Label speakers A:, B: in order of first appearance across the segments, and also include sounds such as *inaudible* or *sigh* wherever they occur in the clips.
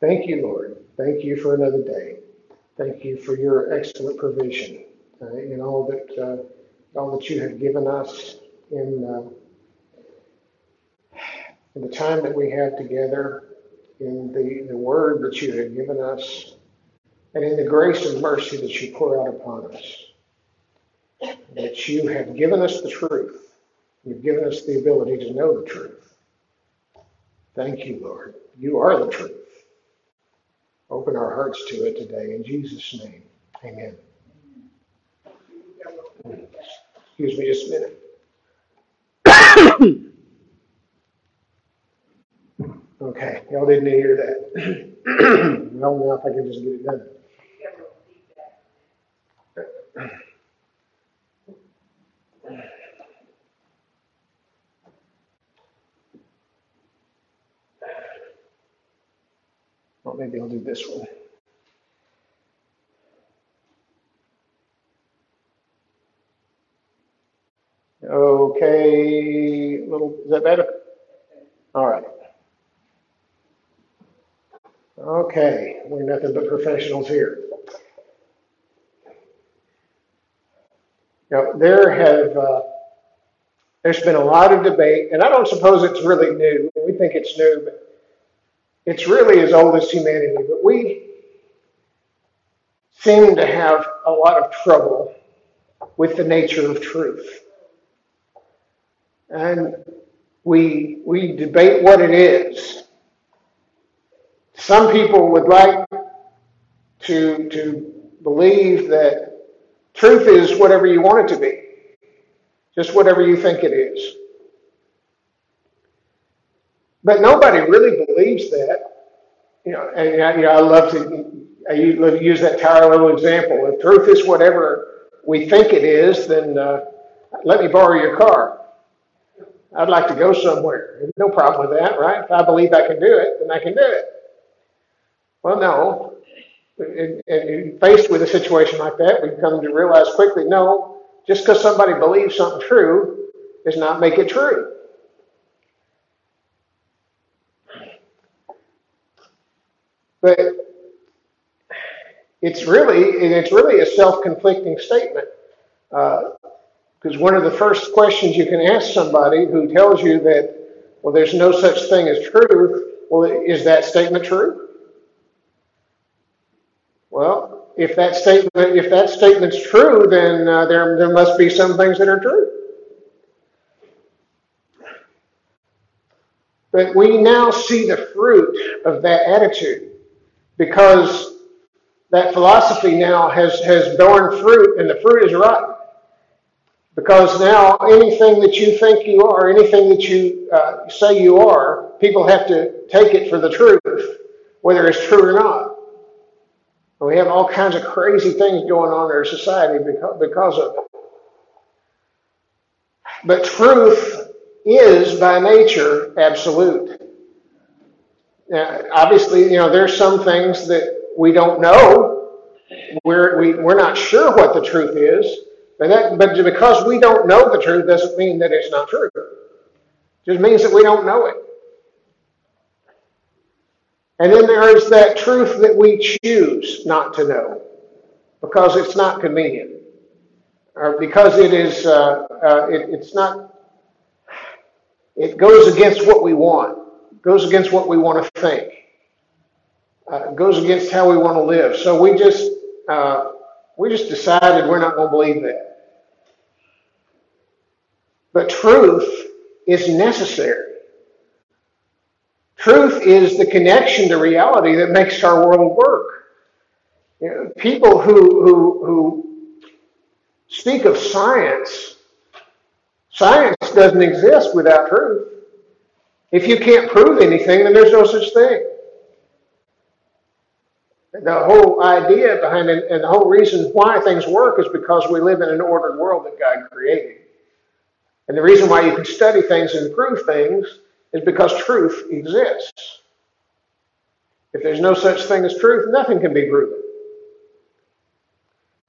A: Thank you, Lord. Thank you for another day. Thank you for your excellent provision uh, in all that uh, all that you have given us in, uh, in the time that we have together, in the, the word that you have given us, and in the grace and mercy that you pour out upon us. That you have given us the truth. You've given us the ability to know the truth. Thank you, Lord. You are the truth. Open our hearts to it today. In Jesus' name, amen. Excuse me just a minute. okay, y'all didn't hear that. *clears throat* well, now if I can just get it done. Well, maybe I'll do this one. Okay, little, is that better? All right. Okay, we're nothing but professionals here. Now, there have, uh, there's been a lot of debate, and I don't suppose it's really new. We think it's new, but it's really as old as humanity. But we seem to have a lot of trouble with the nature of truth. And we, we debate what it is. Some people would like to, to believe that truth is whatever you want it to be, just whatever you think it is. But nobody really believes that. You know, and I, you know, I love to I use that little example. If truth is whatever we think it is, then uh, let me borrow your car. I'd like to go somewhere. No problem with that, right? If I believe I can do it, then I can do it. Well, no. And faced with a situation like that, we come to realize quickly no, just because somebody believes something true does not make it true. But it's really, and it's really a self-conflicting statement. Uh, because one of the first questions you can ask somebody who tells you that, well, there's no such thing as truth, well, is that statement true? Well, if that statement if that statement's true, then uh, there there must be some things that are true. But we now see the fruit of that attitude because that philosophy now has has borne fruit, and the fruit is rotten. Because now anything that you think you are, anything that you uh, say you are, people have to take it for the truth, whether it's true or not. We have all kinds of crazy things going on in our society because, because of it. But truth is by nature absolute. Obviously, you know, there's some things that we don't know. We're, we, we're not sure what the truth is. But, that, but because we don't know the truth doesn't mean that it's not true. It just means that we don't know it. And then there is that truth that we choose not to know because it's not convenient or because it is, uh, uh, it, it's not, it goes against what we want, goes against what we want to think, uh, goes against how we want to live. So we just, uh, we just decided we're not going to believe that. But truth is necessary. Truth is the connection to reality that makes our world work. You know, people who, who, who speak of science, science doesn't exist without truth. If you can't prove anything, then there's no such thing the whole idea behind it and the whole reason why things work is because we live in an ordered world that God created. And the reason why you can study things and prove things is because truth exists. If there's no such thing as truth, nothing can be proven.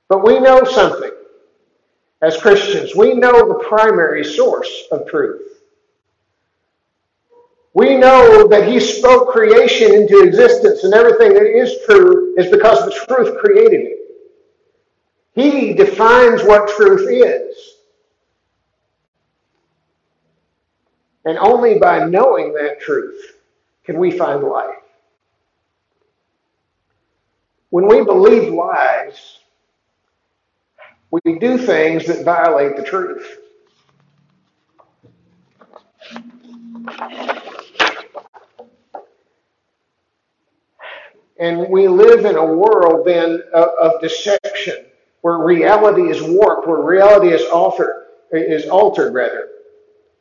A: But we know something as Christians. We know the primary source of truth. We know that He spoke creation into existence, and everything that is true is because the truth created it. He defines what truth is. And only by knowing that truth can we find life. When we believe lies, we do things that violate the truth. And we live in a world then of, of deception, where reality is warped, where reality is altered, is altered rather.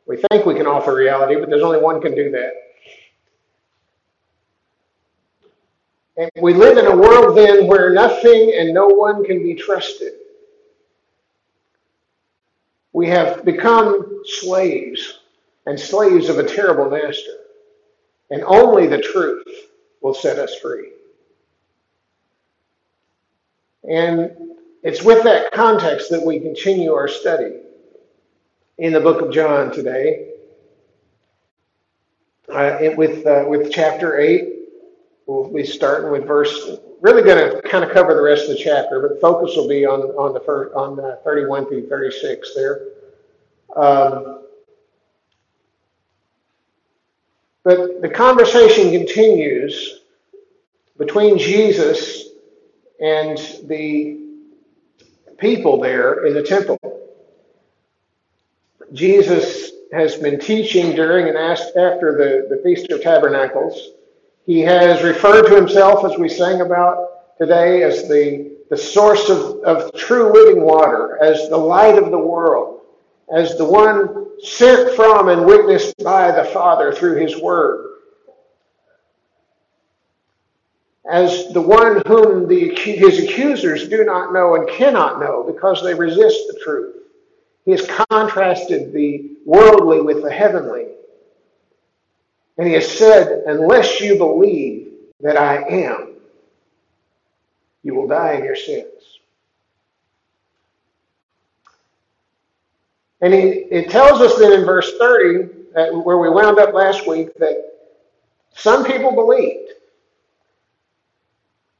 A: We think we can alter reality, but there's only one can do that. And we live in a world then where nothing and no one can be trusted. We have become slaves and slaves of a terrible master. And only the truth will set us free. And it's with that context that we continue our study in the book of John today. Uh, it, with, uh, with chapter 8, we'll be starting with verse, really going to kind of cover the rest of the chapter, but focus will be on, on, the first, on uh, 31 through 36 there. Um, but the conversation continues between Jesus and the people there in the temple. Jesus has been teaching during and after the, the Feast of Tabernacles. He has referred to himself, as we sang about today, as the, the source of, of true living water, as the light of the world, as the one sent from and witnessed by the Father through his word as the one whom the, his accusers do not know and cannot know because they resist the truth. He has contrasted the worldly with the heavenly. And he has said, Unless you believe that I am, you will die in your sins. And he, it tells us then in verse 30, uh, where we wound up last week, that some people believed.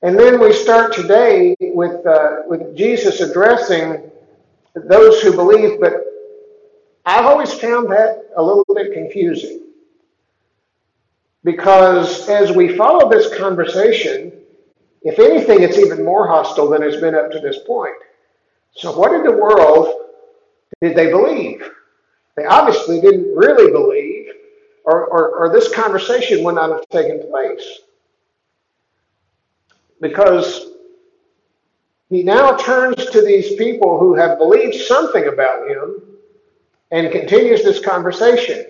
A: And then we start today with, uh, with Jesus addressing those who believe, but I've always found that a little bit confusing. Because as we follow this conversation, if anything, it's even more hostile than it's been up to this point. So, what in the world did they believe? They obviously didn't really believe, or, or, or this conversation would not have taken place because he now turns to these people who have believed something about him and continues this conversation.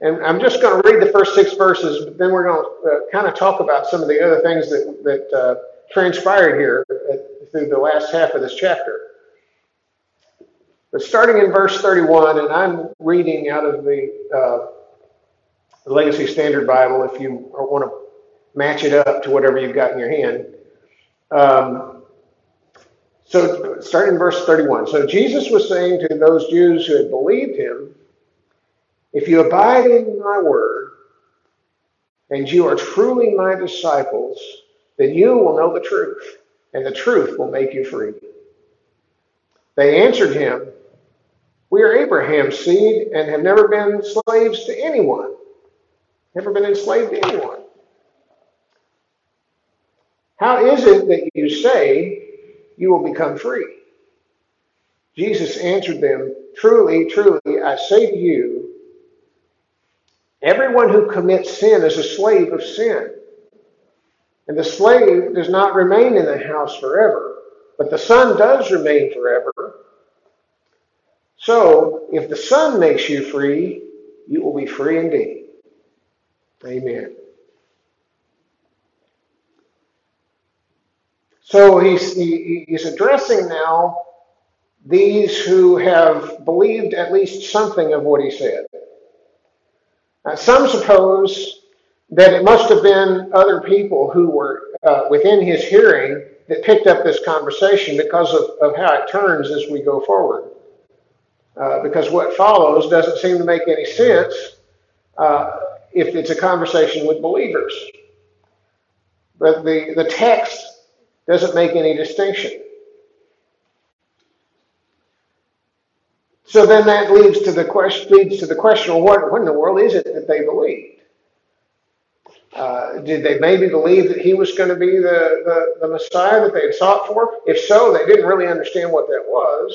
A: And I'm just going to read the first six verses, but then we're going to uh, kind of talk about some of the other things that, that uh, transpired here at, through the last half of this chapter. But starting in verse 31, and I'm reading out of the, uh, the Legacy Standard Bible if you want to match it up to whatever you've got in your hand. Um, so, starting in verse 31. So, Jesus was saying to those Jews who had believed him, If you abide in my word, and you are truly my disciples, then you will know the truth, and the truth will make you free. They answered him, We are Abraham's seed and have never been slaves to anyone, never been enslaved to anyone. How is it that you say you will become free? Jesus answered them, Truly, truly, I say to you, everyone who commits sin is a slave of sin. And the slave does not remain in the house forever, but the son does remain forever. So, if the son makes you free, you will be free indeed. Amen. So he's, he, he's addressing now these who have believed at least something of what he said. Some suppose that it must have been other people who were uh, within his hearing that picked up this conversation because of, of how it turns as we go forward. Uh, because what follows doesn't seem to make any sense. Uh, if it's a conversation with believers. But the, the text doesn't make any distinction. So then that leads to the question, leads to the question, well, what, what in the world is it that they believed? Uh, did they maybe believe that he was going to be the, the, the Messiah that they had sought for? If so, they didn't really understand what that was.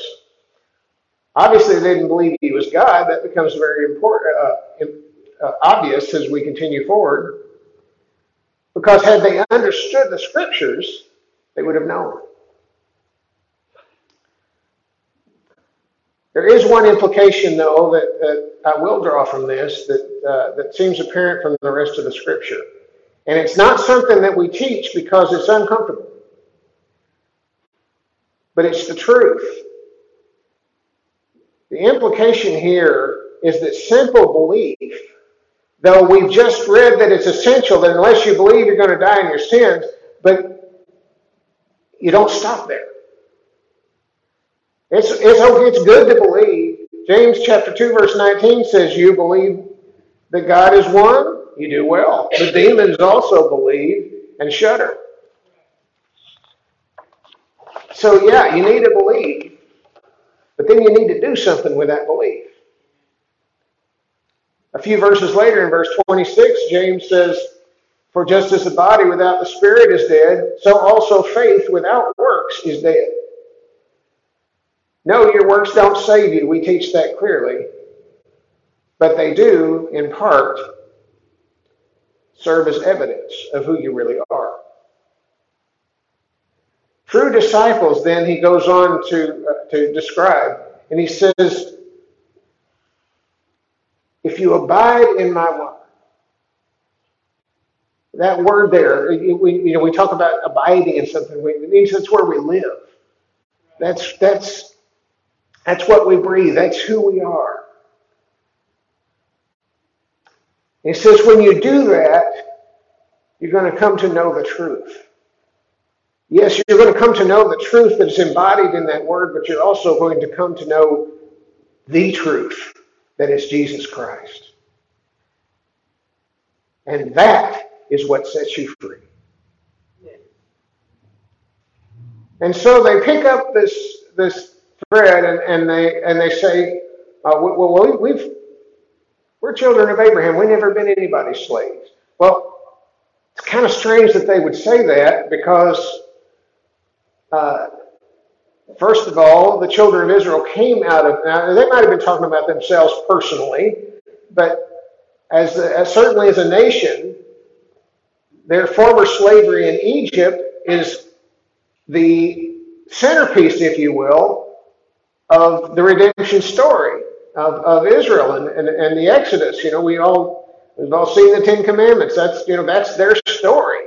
A: Obviously, they didn't believe he was God. That becomes very important, uh, uh, obvious as we continue forward. Because had they understood the scriptures, they would have known. There is one implication, though, that, that I will draw from this that, uh, that seems apparent from the rest of the scripture. And it's not something that we teach because it's uncomfortable, but it's the truth. The implication here is that simple belief, though we've just read that it's essential that unless you believe you're going to die in your sins, but you don't stop there. It's, it's, it's good to believe. James chapter 2, verse 19 says, You believe that God is one, you do well. The demons also believe and shudder. So, yeah, you need to believe, but then you need to do something with that belief. A few verses later, in verse 26, James says, For just as the body without the spirit is dead, so also faith without works is dead. No, your works don't save you. We teach that clearly. But they do, in part, serve as evidence of who you really are. True disciples, then, he goes on to, uh, to describe, and he says, If you abide in my word, that word there, we, you know, we talk about abiding in something, it means that's where we live. That's, that's that's what we breathe. That's who we are. He says, when you do that, you're going to come to know the truth. Yes, you're going to come to know the truth that's embodied in that word, but you're also going to come to know the truth that is Jesus Christ. And that is what sets you free. And so they pick up this, this thread, and, and they and they say, uh, "Well, we, have we're children of Abraham. We've never been anybody's slaves." Well, it's kind of strange that they would say that because, uh, first of all, the children of Israel came out of. Now, they might have been talking about themselves personally, but as, as certainly as a nation, their former slavery in Egypt is the centerpiece, if you will, of the redemption story of, of Israel and, and, and the Exodus. You know, we all we've all seen the Ten Commandments. That's you know that's their story.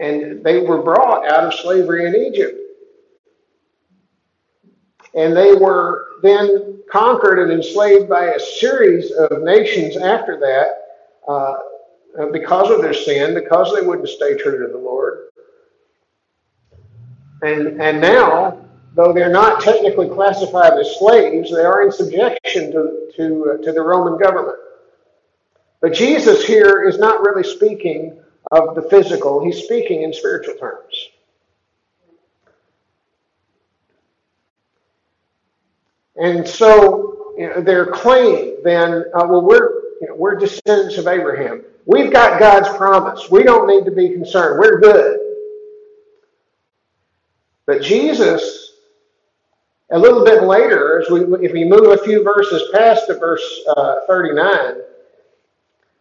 A: And they were brought out of slavery in Egypt. And they were then conquered and enslaved by a series of nations after that uh, because of their sin, because they wouldn't stay true to the Lord. And, and now though they're not technically classified as slaves, they are in subjection to, to, uh, to the Roman government. But Jesus here is not really speaking of the physical, he's speaking in spiritual terms. And so you know, their claim then, uh, well, we're, you know, we're descendants of Abraham. We've got God's promise. We don't need to be concerned. We're good. But Jesus a little bit later, as we, if we move a few verses past to verse uh, 39,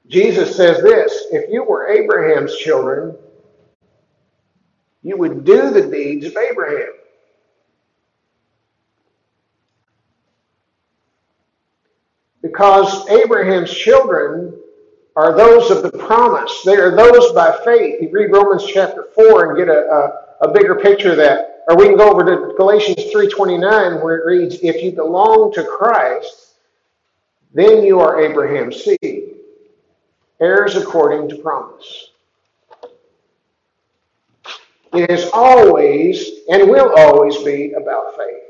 A: Jesus says this If you were Abraham's children, you would do the deeds of Abraham. Because Abraham's children are those of the promise. They are those by faith. You read Romans chapter 4 and get a, a, a bigger picture of that. Or we can go over to Galatians 3.29 where it reads, If you belong to Christ, then you are Abraham's seed, heirs according to promise. It is always and will always be about faith.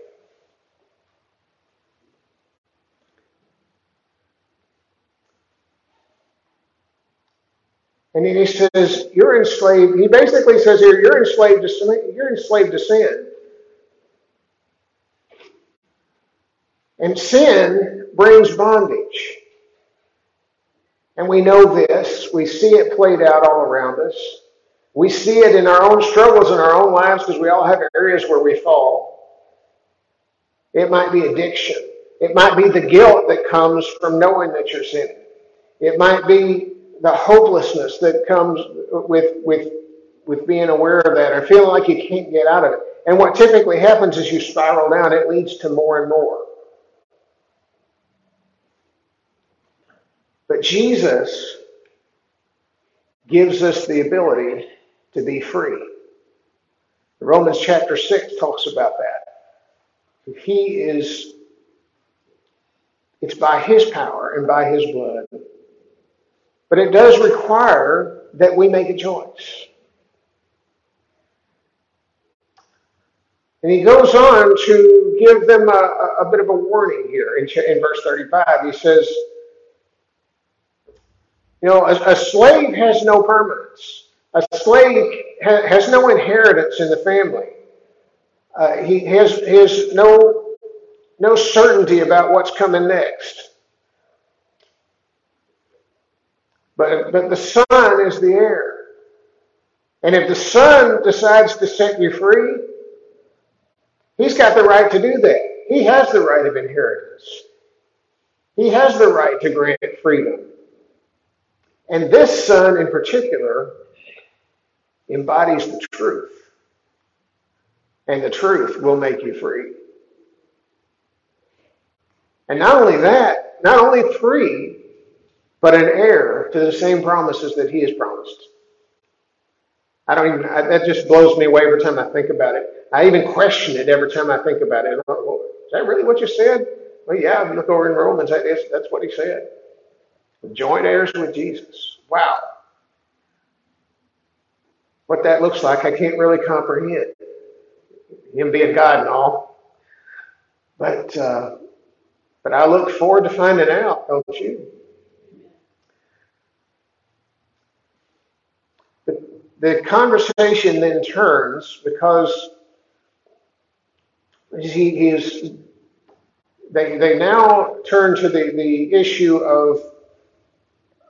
A: And he says, You're enslaved. He basically says here, You're enslaved to sin. You're enslaved to sin. And sin brings bondage. And we know this. We see it played out all around us. We see it in our own struggles in our own lives because we all have areas where we fall. It might be addiction. It might be the guilt that comes from knowing that you're sinning. It might be the hopelessness that comes with, with, with being aware of that or feeling like you can't get out of it. And what typically happens is you spiral down, it leads to more and more. But Jesus gives us the ability to be free. Romans chapter 6 talks about that. He is, it's by His power and by His blood. But it does require that we make a choice. And he goes on to give them a, a bit of a warning here in, in verse 35. He says, You know, a, a slave has no permanence. A slave ha- has no inheritance in the family. Uh, he has, has no, no certainty about what's coming next. But, but the Son is the heir. And if the Son decides to set you free, He's got the right to do that. He has the right of inheritance. He has the right to grant freedom. And this Son in particular embodies the truth. And the truth will make you free. And not only that, not only free, but an heir to the same promises that he has promised. I don't even, I, that just blows me away every time I think about it. I even question it every time I think about it. well, is that really what you said? Well, yeah, look over in Romans, that's what he said. Joint heirs with Jesus. Wow. What that looks like, I can't really comprehend. Him being God and all. But, uh, but I look forward to finding out, don't you? The conversation then turns because he, is they, they now turn to the, the issue of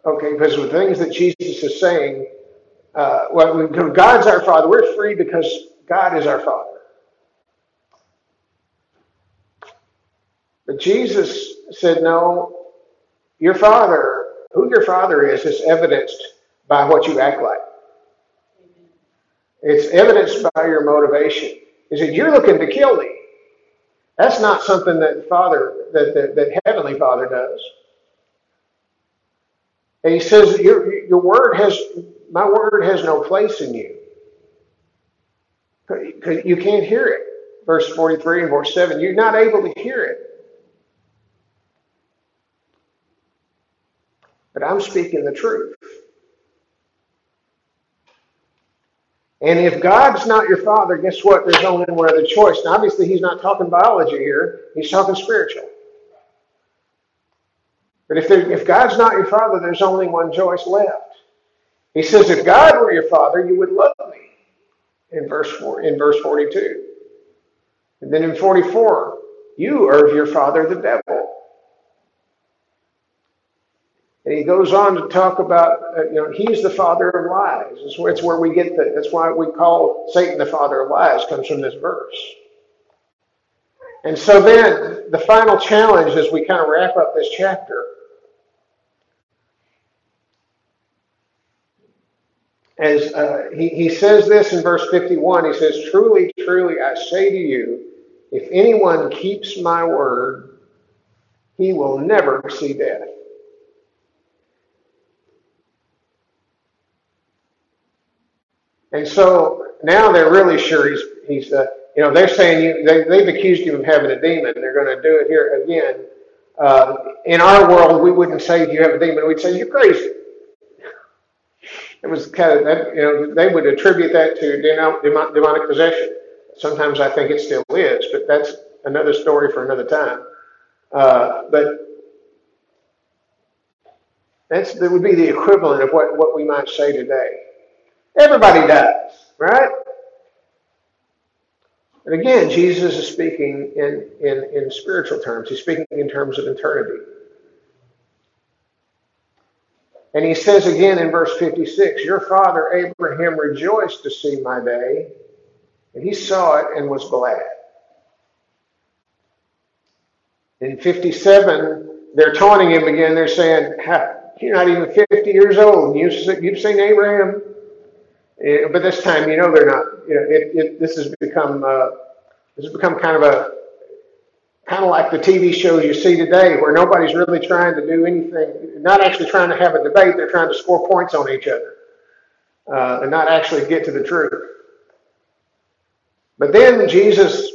A: okay because the things that jesus is saying uh, well god's our father. We're free because god is our father. But jesus said no your father who your father is is evidenced by what you act like it's evidenced by your motivation. Is said, You're looking to kill me. That's not something that Father, that, that, that Heavenly Father does. And he says, your, your word has, my word has no place in you. You can't hear it. Verse 43 and verse 7, you're not able to hear it. But I'm speaking the truth. And if God's not your father, guess what? There's only one other choice. Now, obviously, he's not talking biology here, he's talking spiritual. But if, there, if God's not your father, there's only one choice left. He says, if God were your father, you would love me. In verse, four, in verse 42. And then in 44, you are of your father, the devil. And he goes on to talk about, uh, you know, he's the father of lies. It's where, it's where we get the, that's why we call Satan the father of lies, comes from this verse. And so then, the final challenge as we kind of wrap up this chapter as uh, he, he says this in verse 51 he says truly truly i say to you if anyone keeps my word he will never see death And so now they're really sure he's, he's uh, you know, they're saying you, they, they've accused him of having a demon. They're going to do it here again. Uh, in our world, we wouldn't say you have a demon. We'd say you're crazy. It was kind of that, you know, they would attribute that to demonic possession. Sometimes I think it still is, but that's another story for another time. Uh, but That's, that would be the equivalent of what, what we might say today. Everybody does, right? And again, Jesus is speaking in, in, in spiritual terms. He's speaking in terms of eternity. And he says again in verse 56, Your father Abraham rejoiced to see my day, and he saw it and was glad. In 57, they're taunting him again. They're saying, You're not even 50 years old. You've, you've seen Abraham. But this time, you know, they're not. You know, it, it, this has become uh, this has become kind of a kind of like the TV shows you see today, where nobody's really trying to do anything, not actually trying to have a debate. They're trying to score points on each other uh, and not actually get to the truth. But then Jesus,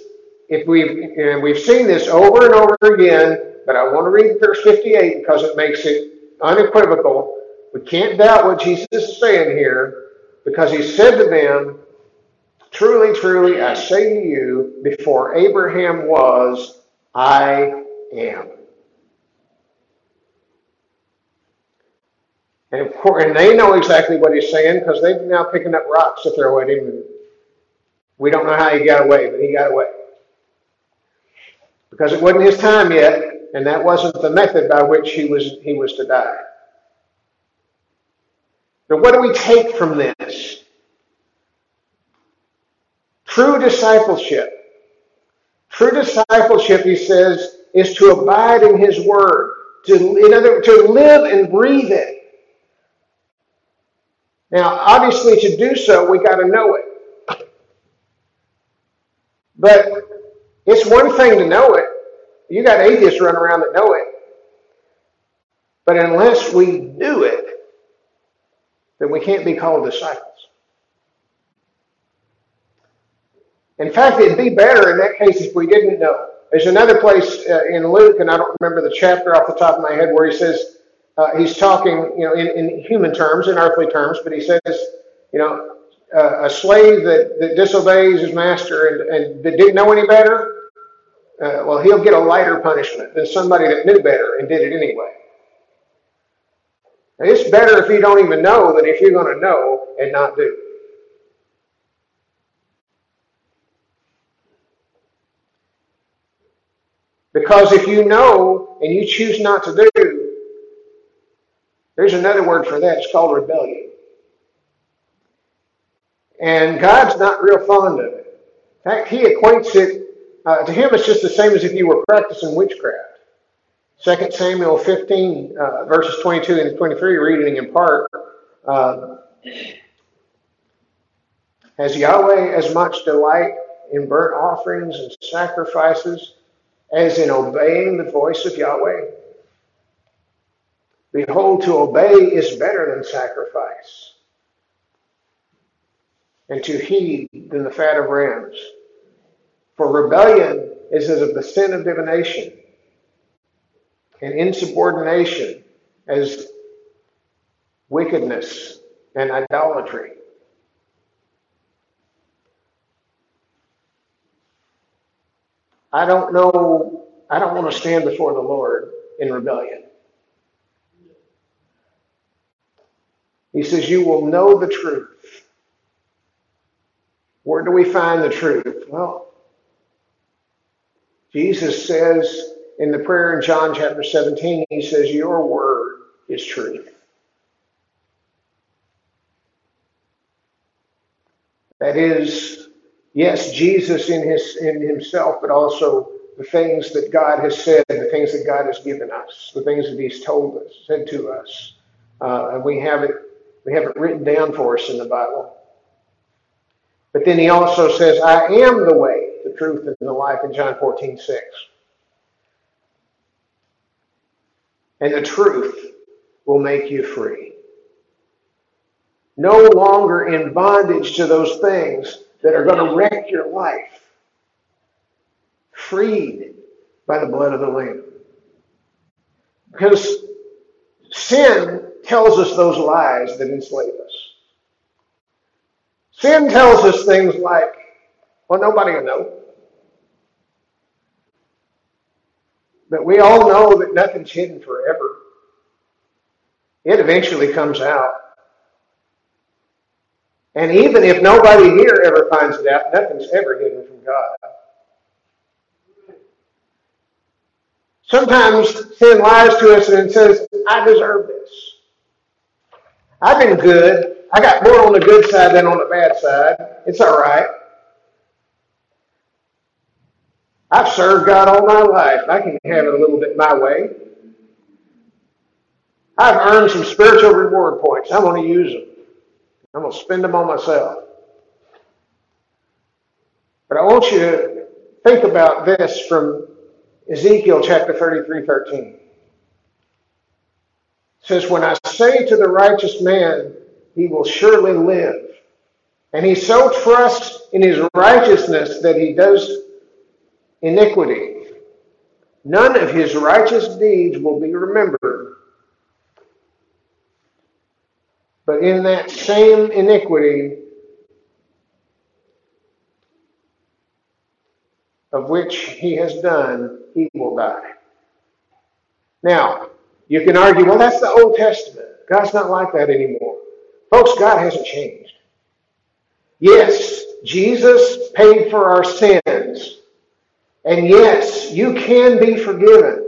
A: if we've and we've seen this over and over again, but I want to read verse 58 because it makes it unequivocal. We can't doubt what Jesus is saying here because he said to them, Truly, truly, I say to you, before Abraham was, I am. And and they know exactly what he's saying because they're now picking up rocks to throw at him. We don't know how he got away, but he got away. Because it wasn't his time yet, and that wasn't the method by which he was he was to die. But what do we take from this? True discipleship. True discipleship, he says, is to abide in his word, to, in other, to live and breathe it. Now, obviously, to do so, we got to know it. But it's one thing to know it. You got atheists running around that know it. But unless we do it, then we can't be called disciples. In fact, it'd be better in that case if we didn't know. There's another place uh, in Luke, and I don't remember the chapter off the top of my head, where he says, uh, he's talking, you know, in, in, human terms, in earthly terms, but he says, you know, uh, a slave that, that disobeys his master and, and that didn't know any better, uh, well, he'll get a lighter punishment than somebody that knew better and did it anyway. Now, it's better if you don't even know than if you're going to know and not do. Because if you know and you choose not to do, there's another word for that. It's called rebellion. And God's not real fond of it. In fact, He equates it, uh, to Him, it's just the same as if you were practicing witchcraft. 2 Samuel 15, uh, verses 22 and 23, reading in part. Uh, Has Yahweh as much delight in burnt offerings and sacrifices as in obeying the voice of Yahweh? Behold, to obey is better than sacrifice, and to heed than the fat of rams. For rebellion is as of the sin of divination, and insubordination as wickedness and idolatry. I don't know, I don't want to stand before the Lord in rebellion. He says, You will know the truth. Where do we find the truth? Well, Jesus says in the prayer in John chapter 17, He says, Your word is truth. That is, yes, Jesus in his in himself, but also the things that God has said, the things that God has given us, the things that He's told us, said to us. Uh, and we have it we have it written down for us in the Bible. But then he also says, I am the way, the truth, and the life in John 14, 6. And the truth will make you free. No longer in bondage to those things that are going to wreck your life. Freed by the blood of the Lamb. Because sin tells us those lies that enslave us. Sin tells us things like, well, nobody will know. But we all know that nothing's hidden forever. it eventually comes out. And even if nobody here ever finds it out, nothing's ever hidden from God. Sometimes sin lies to us and says, I deserve this. I've been good. I got more on the good side than on the bad side. It's all right. I've served God all my life. I can have it a little bit my way. I've earned some spiritual reward points. I'm going to use them. I'm going to spend them on myself. But I want you to think about this from Ezekiel chapter 33, 13. It says, When I say to the righteous man, he will surely live, and he so trusts in his righteousness that he does iniquity, none of his righteous deeds will be remembered. But in that same iniquity, of which he has done, he will die. Now, you can argue, well, that's the Old Testament. God's not like that anymore. Folks, God hasn't changed. Yes, Jesus paid for our sins. And yes, you can be forgiven.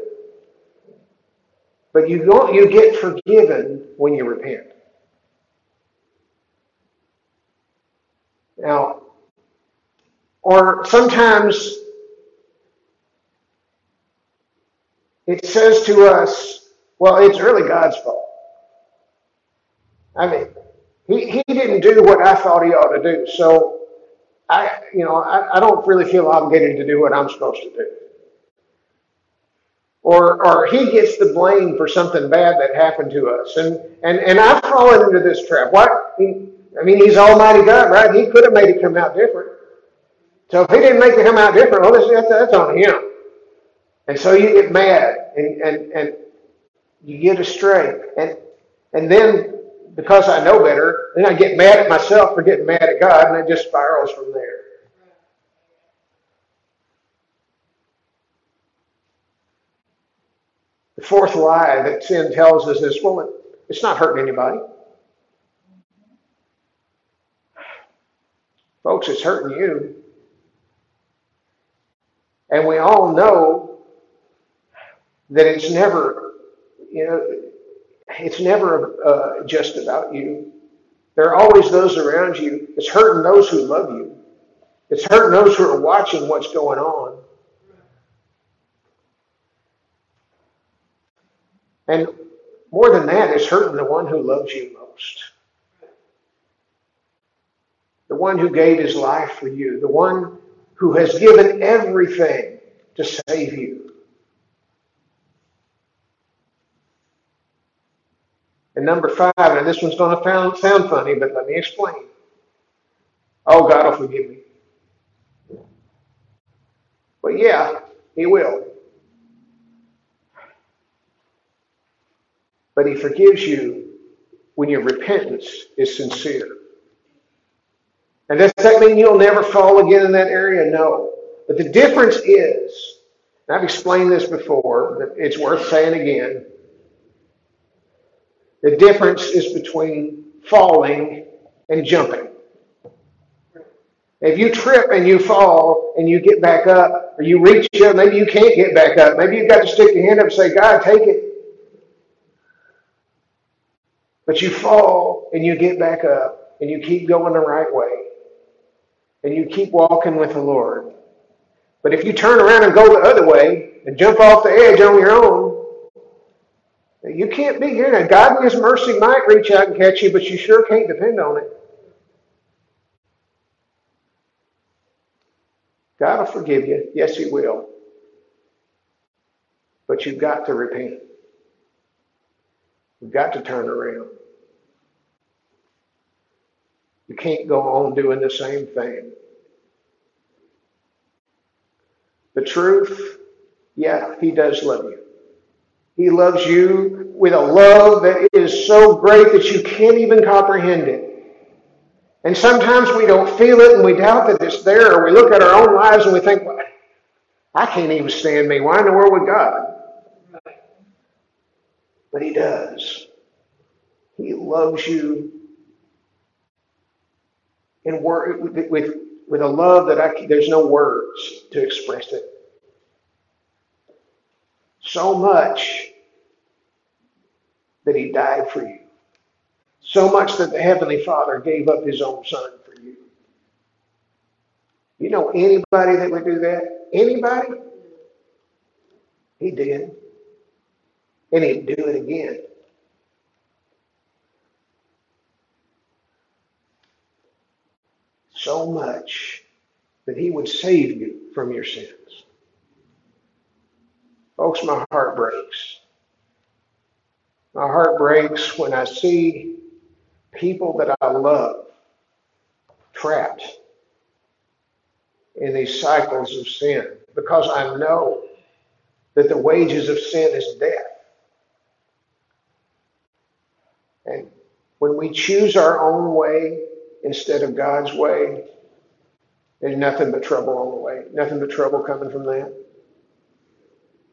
A: But you don't you get forgiven when you repent. Now, or sometimes it says to us, well, it's really God's fault. I mean, he, he didn't do what I thought he ought to do. So I, you know, I, I don't really feel obligated to do what I'm supposed to do. Or, or he gets the blame for something bad that happened to us. And, and, and I've fallen into this trap. What? He, I mean, he's Almighty God, right? He could have made it come out different. So if he didn't make it come out different, well, that's, that's on him. And so you get mad and, and, and you get astray. And, and then because I know better, then I get mad at myself for getting mad at God, and it just spirals from there. The fourth lie that sin tells us is, well, it's not hurting anybody. Folks, it's hurting you. And we all know that it's never, you know, it's never uh, just about you. There are always those around you. It's hurting those who love you. It's hurting those who are watching what's going on. And more than that, it's hurting the one who loves you most. The one who gave his life for you. The one who has given everything to save you. And number five, and this one's going to sound funny, but let me explain. Oh, God will forgive me. Well, yeah, He will. But He forgives you when your repentance is sincere. And does that mean you'll never fall again in that area? No. But the difference is, I've explained this before, but it's worth saying again the difference is between falling and jumping. If you trip and you fall and you get back up, or you reach up, maybe you can't get back up. Maybe you've got to stick your hand up and say, God, take it. But you fall and you get back up and you keep going the right way. And you keep walking with the Lord. But if you turn around and go the other way and jump off the edge on your own, you can't be here now. God in His mercy might reach out and catch you, but you sure can't depend on it. God will forgive you. Yes, He will. But you've got to repent. You've got to turn around. You can't go on doing the same thing. The truth, yeah, He does love you. He loves you with a love that is so great that you can't even comprehend it. And sometimes we don't feel it and we doubt that it's there, or we look at our own lives and we think, well, I can't even stand me. Why in the world would God? But He does. He loves you word with, with, with a love that I there's no words to express it. So much that he died for you. So much that the Heavenly Father gave up his own son for you. You know anybody that would do that? Anybody? He did. And he'd do it again. So much that he would save you from your sins. Folks, my heart breaks. My heart breaks when I see people that I love trapped in these cycles of sin because I know that the wages of sin is death. And when we choose our own way instead of God's way, there's nothing but trouble on the way. Nothing but trouble coming from that.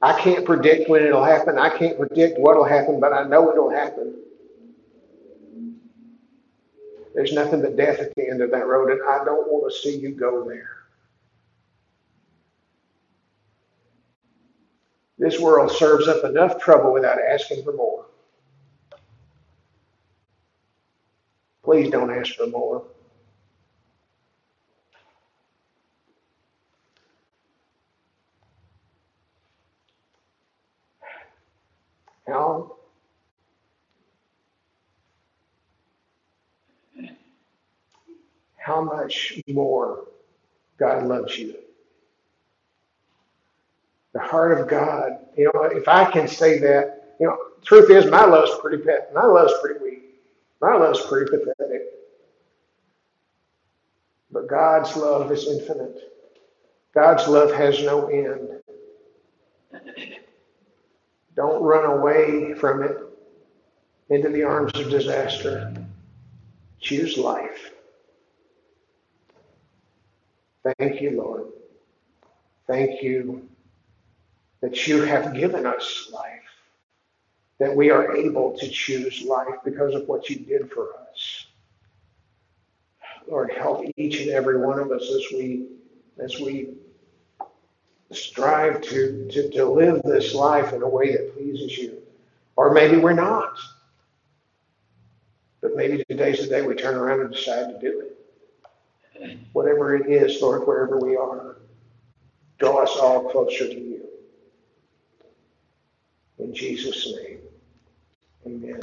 A: I can't predict when it'll happen. I can't predict what'll happen, but I know it'll happen. There's nothing but death at the end of that road, and I don't want to see you go there. This world serves up enough trouble without asking for more. Please don't ask for more. How how much more God loves you. The heart of God. You know, if I can say that, you know, truth is my love's pretty pet. My love's pretty weak. My love's pretty pathetic. But God's love is infinite. God's love has no end. Don't run away from it into the arms of disaster. Choose life. Thank you, Lord. Thank you that you have given us life, that we are able to choose life because of what you did for us. Lord, help each and every one of us as we as we strive to, to, to live this life in a way that pleases you. Or maybe we're not. But maybe today's the day we turn around and decide to do it. Whatever it is, Lord, wherever we are, draw us all closer to you. In Jesus' name, amen.